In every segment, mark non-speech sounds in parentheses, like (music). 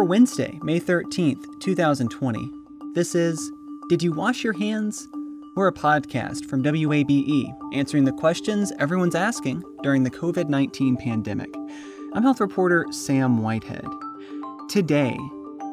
for Wednesday, May 13th, 2020. This is Did You Wash Your Hands? We're a podcast from WABE answering the questions everyone's asking during the COVID 19 pandemic. I'm health reporter Sam Whitehead. Today,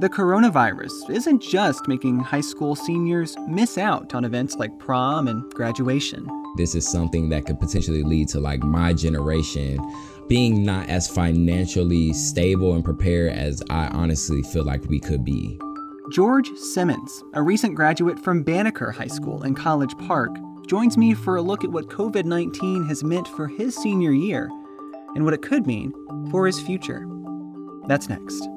the coronavirus isn't just making high school seniors miss out on events like prom and graduation. This is something that could potentially lead to like my generation being not as financially stable and prepared as I honestly feel like we could be. George Simmons, a recent graduate from Banneker High School in College Park, joins me for a look at what COVID 19 has meant for his senior year and what it could mean for his future. That's next.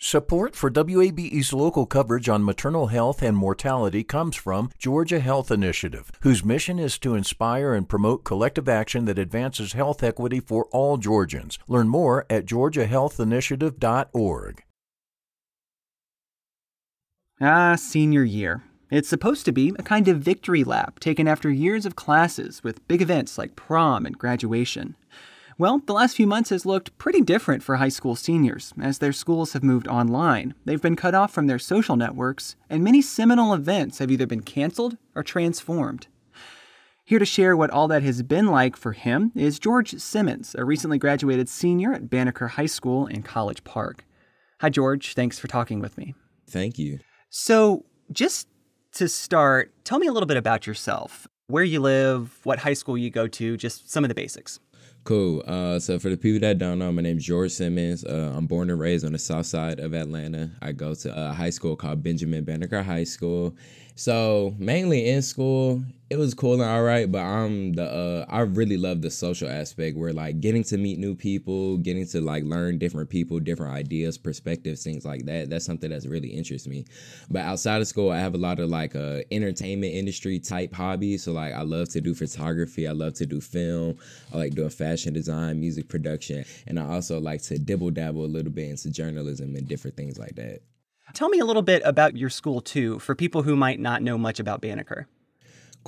Support for WABE's local coverage on maternal health and mortality comes from Georgia Health Initiative, whose mission is to inspire and promote collective action that advances health equity for all Georgians. Learn more at georgiahealthinitiative.org. Ah, senior year. It's supposed to be a kind of victory lap taken after years of classes with big events like prom and graduation. Well, the last few months has looked pretty different for high school seniors as their schools have moved online. They've been cut off from their social networks, and many seminal events have either been canceled or transformed. Here to share what all that has been like for him is George Simmons, a recently graduated senior at Banneker High School in College Park. Hi, George. Thanks for talking with me. Thank you. So, just to start, tell me a little bit about yourself where you live, what high school you go to, just some of the basics. Cool. Uh, so for the people that don't know, my name is George Simmons. Uh, I'm born and raised on the south side of Atlanta. I go to a high school called Benjamin Banneker High School. So mainly in school, it was cool and all right, but I'm the uh, I really love the social aspect where like getting to meet new people, getting to like learn different people, different ideas, perspectives, things like that. That's something that's really interests me. But outside of school, I have a lot of like uh, entertainment industry type hobbies. So like I love to do photography, I love to do film, I like doing fashion design, music production, and I also like to dibble dabble a little bit into journalism and different things like that. Tell me a little bit about your school, too, for people who might not know much about Banneker.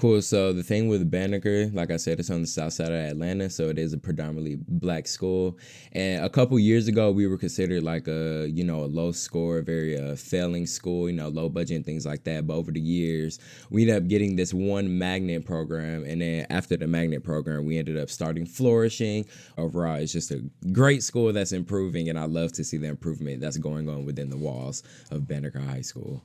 Cool. So the thing with Banneker, like I said, it's on the south side of Atlanta, so it is a predominantly black school. And a couple years ago, we were considered like a you know a low score, very uh, failing school, you know, low budget and things like that. But over the years, we ended up getting this one magnet program, and then after the magnet program, we ended up starting flourishing. Overall, it's just a great school that's improving, and I love to see the improvement that's going on within the walls of Banneker High School.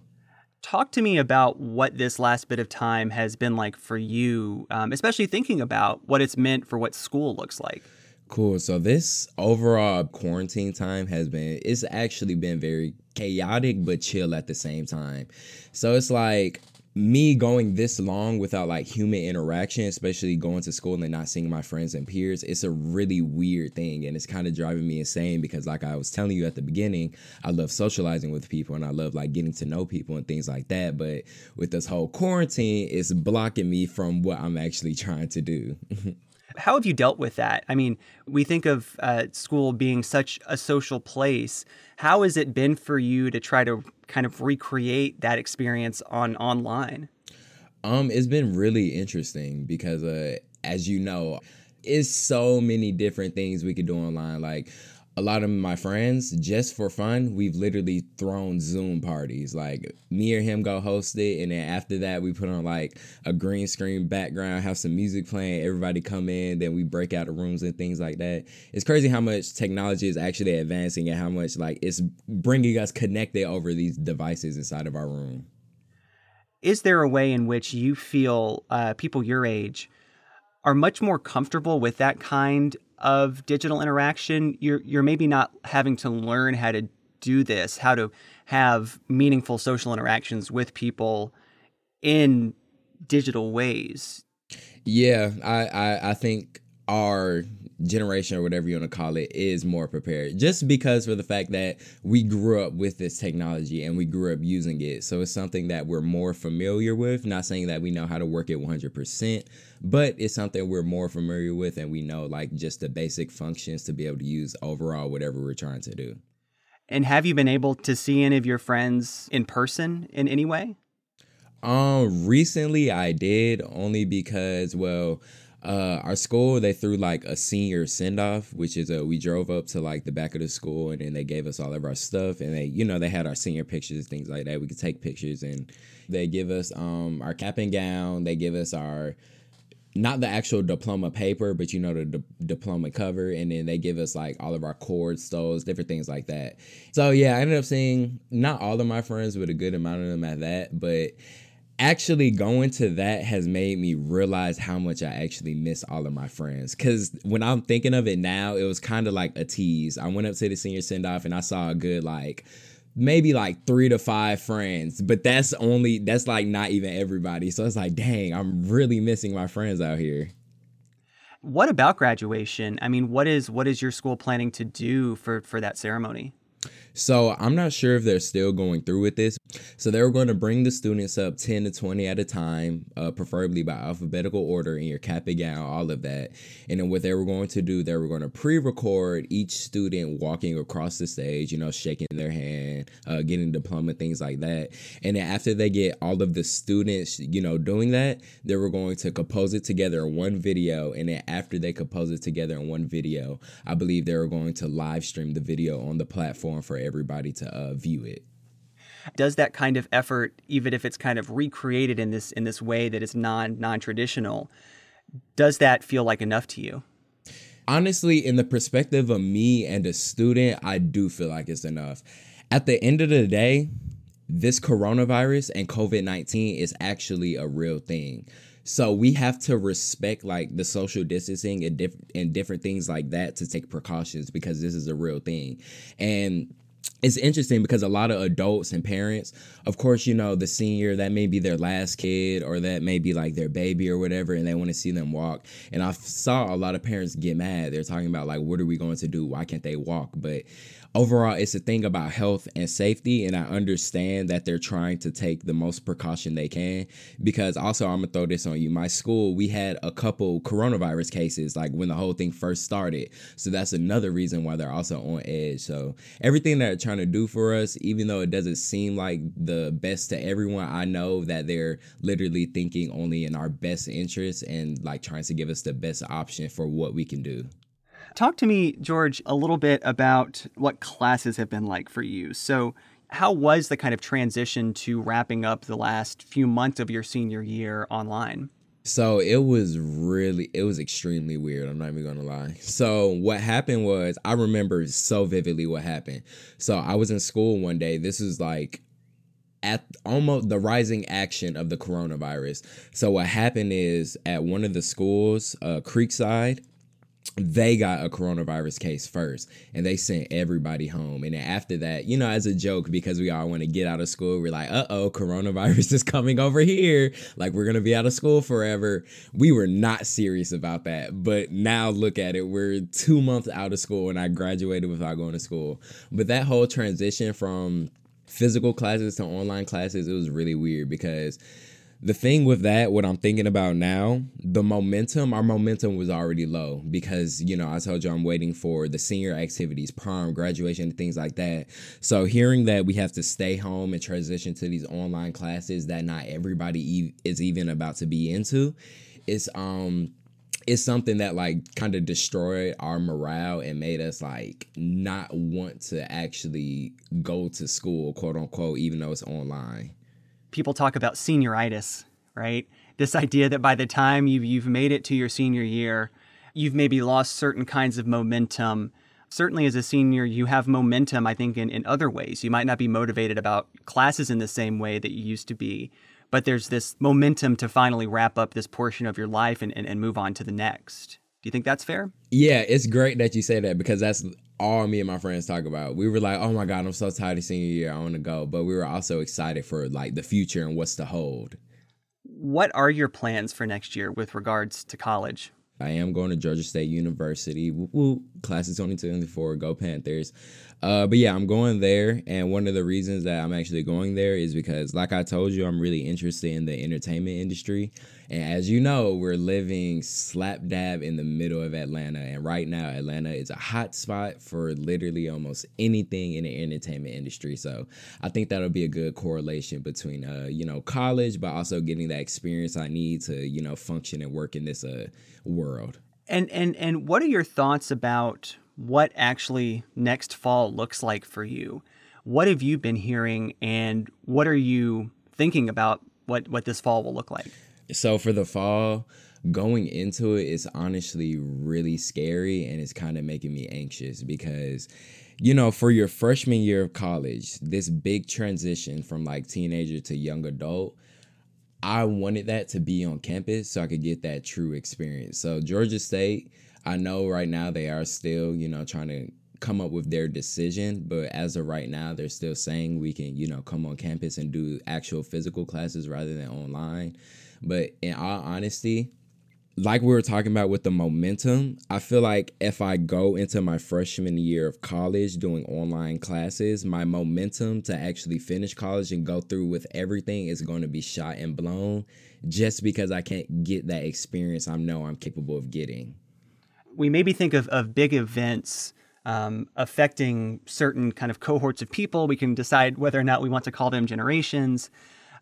Talk to me about what this last bit of time has been like for you, um, especially thinking about what it's meant for what school looks like. Cool. So this overall quarantine time has been it's actually been very chaotic but chill at the same time. So it's like me going this long without like human interaction, especially going to school and not seeing my friends and peers, it's a really weird thing. And it's kind of driving me insane because, like I was telling you at the beginning, I love socializing with people and I love like getting to know people and things like that. But with this whole quarantine, it's blocking me from what I'm actually trying to do. (laughs) How have you dealt with that? I mean, we think of uh, school being such a social place. How has it been for you to try to kind of recreate that experience on online? Um, it's been really interesting because, uh, as you know, it's so many different things we could do online. Like a lot of my friends, just for fun, we've literally thrown Zoom parties. Like me or him go host it, and then after that, we put on like a green screen background, have some music playing, everybody come in, then we break out the rooms and things like that. It's crazy how much technology is actually advancing and how much like it's bringing us connected over these devices inside of our room. is there a way in which you feel uh, people your age are much more comfortable with that kind of digital interaction? You're you're maybe not having to learn how to do this, how to have meaningful social interactions with people in digital ways. Yeah, I, I, I think our generation or whatever you want to call it is more prepared. Just because for the fact that we grew up with this technology and we grew up using it. So it's something that we're more familiar with. Not saying that we know how to work it 100% but it's something we're more familiar with and we know like just the basic functions to be able to use overall whatever we're trying to do. And have you been able to see any of your friends in person in any way? Um recently i did only because well uh, our school they threw like a senior send off, which is a we drove up to like the back of the school and then they gave us all of our stuff and they you know they had our senior pictures things like that. We could take pictures and they give us um our cap and gown. They give us our not the actual diploma paper, but you know the di- diploma cover, and then they give us like all of our cords, stoles, different things like that. So yeah, I ended up seeing not all of my friends, but a good amount of them at that. But actually going to that has made me realize how much I actually miss all of my friends. Cause when I'm thinking of it now, it was kind of like a tease. I went up to the senior send off and I saw a good like maybe like three to five friends, but that's only that's like not even everybody. So it's like, dang, I'm really missing my friends out here. What about graduation? I mean, what is what is your school planning to do for for that ceremony? So I'm not sure if they're still going through with this. So they were going to bring the students up 10 to 20 at a time, uh, preferably by alphabetical order in your cap and gown, all of that. And then what they were going to do, they were going to pre-record each student walking across the stage, you know, shaking their hand, uh, getting diploma, things like that. And then after they get all of the students, you know, doing that, they were going to compose it together in one video. And then after they compose it together in one video, I believe they were going to live stream the video on the platform for everybody to uh, view it. Does that kind of effort even if it's kind of recreated in this in this way that is non non-traditional does that feel like enough to you? Honestly in the perspective of me and a student i do feel like it's enough. At the end of the day this coronavirus and covid-19 is actually a real thing. So we have to respect like the social distancing and, diff- and different things like that to take precautions because this is a real thing. And it's interesting because a lot of adults and parents, of course, you know, the senior, that may be their last kid or that may be like their baby or whatever, and they want to see them walk. And I saw a lot of parents get mad. They're talking about, like, what are we going to do? Why can't they walk? But overall it's a thing about health and safety and i understand that they're trying to take the most precaution they can because also i'm gonna throw this on you my school we had a couple coronavirus cases like when the whole thing first started so that's another reason why they're also on edge so everything that they're trying to do for us even though it doesn't seem like the best to everyone i know that they're literally thinking only in our best interest and like trying to give us the best option for what we can do Talk to me, George, a little bit about what classes have been like for you. So, how was the kind of transition to wrapping up the last few months of your senior year online? So it was really, it was extremely weird. I'm not even gonna lie. So what happened was, I remember so vividly what happened. So I was in school one day. This is like at almost the rising action of the coronavirus. So what happened is at one of the schools, uh, Creekside, they got a coronavirus case first and they sent everybody home. And after that, you know, as a joke, because we all want to get out of school, we're like, uh oh, coronavirus (laughs) is coming over here. Like, we're going to be out of school forever. We were not serious about that. But now look at it. We're two months out of school and I graduated without going to school. But that whole transition from physical classes to online classes, it was really weird because the thing with that, what I'm thinking about now, the momentum, our momentum was already low because, you know, I told you I'm waiting for the senior activities, prom, graduation, things like that. So hearing that we have to stay home and transition to these online classes that not everybody e- is even about to be into, it's, um it's something that like kind of destroyed our morale and made us like not want to actually go to school, quote unquote, even though it's online people talk about senioritis, right? This idea that by the time you've, you've made it to your senior year, you've maybe lost certain kinds of momentum. Certainly, as a senior, you have momentum, I think, in, in other ways. You might not be motivated about classes in the same way that you used to be, but there's this momentum to finally wrap up this portion of your life and, and, and move on to the next. Do you think that's fair? Yeah, it's great that you say that because that's all me and my friends talk about. We were like, "Oh my god, I'm so tired of senior year. I want to go," but we were also excited for like the future and what's to hold. What are your plans for next year with regards to college? I am going to Georgia State University. Woo, woo. Class is 2024. Go Panthers. Uh, but yeah, I'm going there. And one of the reasons that I'm actually going there is because, like I told you, I'm really interested in the entertainment industry. And as you know, we're living slap dab in the middle of Atlanta. And right now, Atlanta is a hot spot for literally almost anything in the entertainment industry. So I think that'll be a good correlation between, uh, you know, college, but also getting that experience I need to, you know, function and work in this uh, world. And and and what are your thoughts about what actually next fall looks like for you? What have you been hearing, and what are you thinking about what what this fall will look like? So for the fall, going into it is honestly really scary and it's kind of making me anxious because you know, for your freshman year of college, this big transition from like teenager to young adult, I wanted that to be on campus so I could get that true experience. So Georgia State, I know right now they are still, you know, trying to come up with their decision, but as of right now, they're still saying we can, you know, come on campus and do actual physical classes rather than online. But in all honesty, like we were talking about with the momentum, I feel like if I go into my freshman year of college doing online classes, my momentum to actually finish college and go through with everything is going to be shot and blown just because I can't get that experience I know I'm capable of getting. We maybe think of, of big events um, affecting certain kind of cohorts of people. We can decide whether or not we want to call them generations.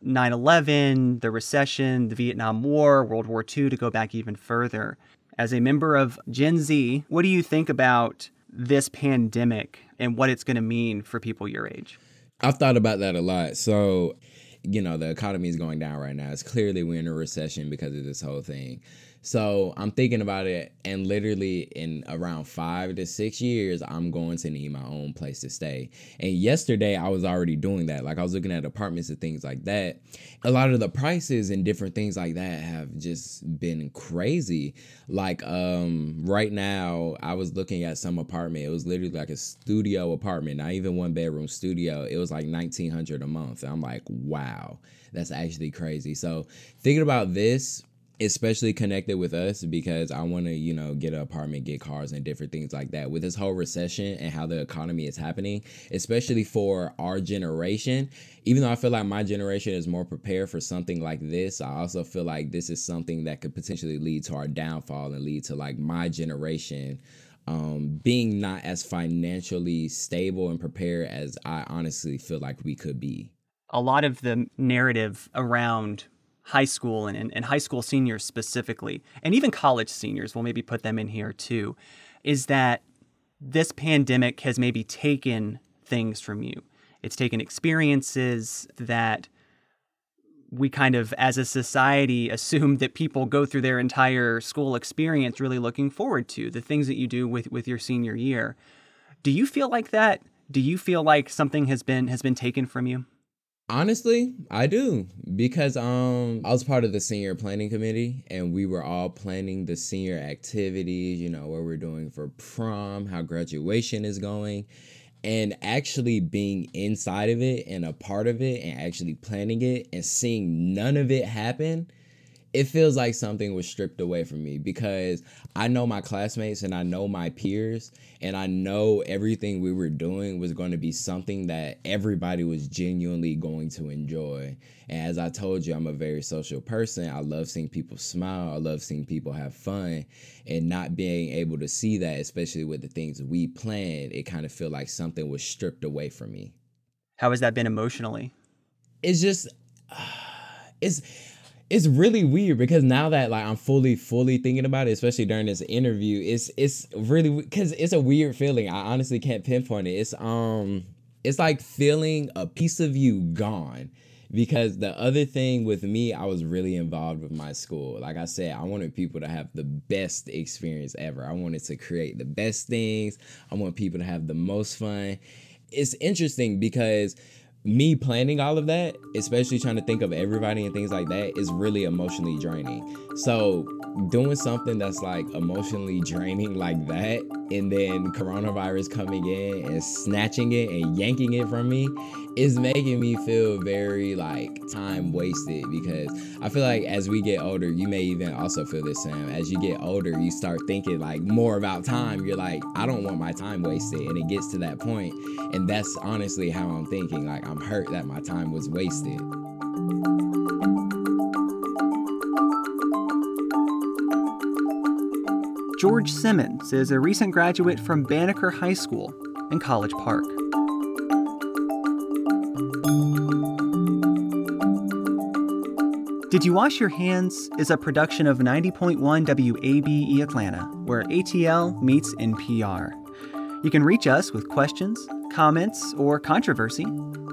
9 11, the recession, the Vietnam War, World War II, to go back even further. As a member of Gen Z, what do you think about this pandemic and what it's going to mean for people your age? I've thought about that a lot. So, you know, the economy is going down right now. It's clearly we're in a recession because of this whole thing. So I'm thinking about it, and literally in around five to six years, I'm going to need my own place to stay. And yesterday, I was already doing that. Like I was looking at apartments and things like that. A lot of the prices and different things like that have just been crazy. Like um, right now, I was looking at some apartment. It was literally like a studio apartment, not even one bedroom studio. It was like 1900 a month. And I'm like, wow, that's actually crazy. So thinking about this especially connected with us because I want to, you know, get an apartment, get cars, and different things like that. With this whole recession and how the economy is happening, especially for our generation, even though I feel like my generation is more prepared for something like this, I also feel like this is something that could potentially lead to our downfall and lead to like my generation um, being not as financially stable and prepared as I honestly feel like we could be. A lot of the narrative around high school and, and, and high school seniors specifically, and even college seniors, we'll maybe put them in here too, is that this pandemic has maybe taken things from you. It's taken experiences that we kind of, as a society, (laughs) assume that people go through their entire school experience really looking forward to the things that you do with, with your senior year. Do you feel like that? Do you feel like something has been has been taken from you? Honestly, I do because um I was part of the senior planning committee and we were all planning the senior activities, you know, what we're doing for prom, how graduation is going, and actually being inside of it and a part of it and actually planning it and seeing none of it happen it feels like something was stripped away from me because I know my classmates and I know my peers and I know everything we were doing was going to be something that everybody was genuinely going to enjoy. And as I told you, I'm a very social person. I love seeing people smile. I love seeing people have fun and not being able to see that, especially with the things we planned, it kind of feel like something was stripped away from me. How has that been emotionally? It's just, uh, (sighs) it's, it's really weird because now that like I'm fully fully thinking about it, especially during this interview, it's it's really because it's a weird feeling. I honestly can't pinpoint it. It's um it's like feeling a piece of you gone. Because the other thing with me, I was really involved with my school. Like I said, I wanted people to have the best experience ever. I wanted to create the best things. I want people to have the most fun. It's interesting because me planning all of that, especially trying to think of everybody and things like that, is really emotionally draining. So, doing something that's like emotionally draining like that, and then coronavirus coming in and snatching it and yanking it from me, is making me feel very like time wasted because I feel like as we get older, you may even also feel this, Sam. As you get older, you start thinking like more about time. You're like, I don't want my time wasted. And it gets to that point, And that's honestly how I'm thinking. Like, I'm hurt that my time was wasted. George Simmons is a recent graduate from Banneker High School in College Park. Did You Wash Your Hands is a production of 90.1 WABE Atlanta, where ATL meets NPR. You can reach us with questions, comments, or controversy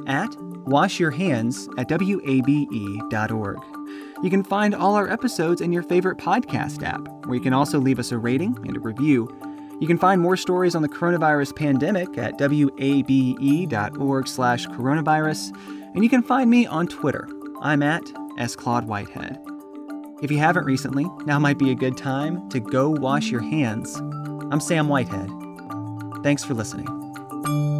at washyourhands at wabe.org. You can find all our episodes in your favorite podcast app, where you can also leave us a rating and a review. You can find more stories on the coronavirus pandemic at wabe.org slash coronavirus, and you can find me on Twitter. I'm at S. Claude Whitehead. If you haven't recently, now might be a good time to go wash your hands. I'm Sam Whitehead. Thanks for listening.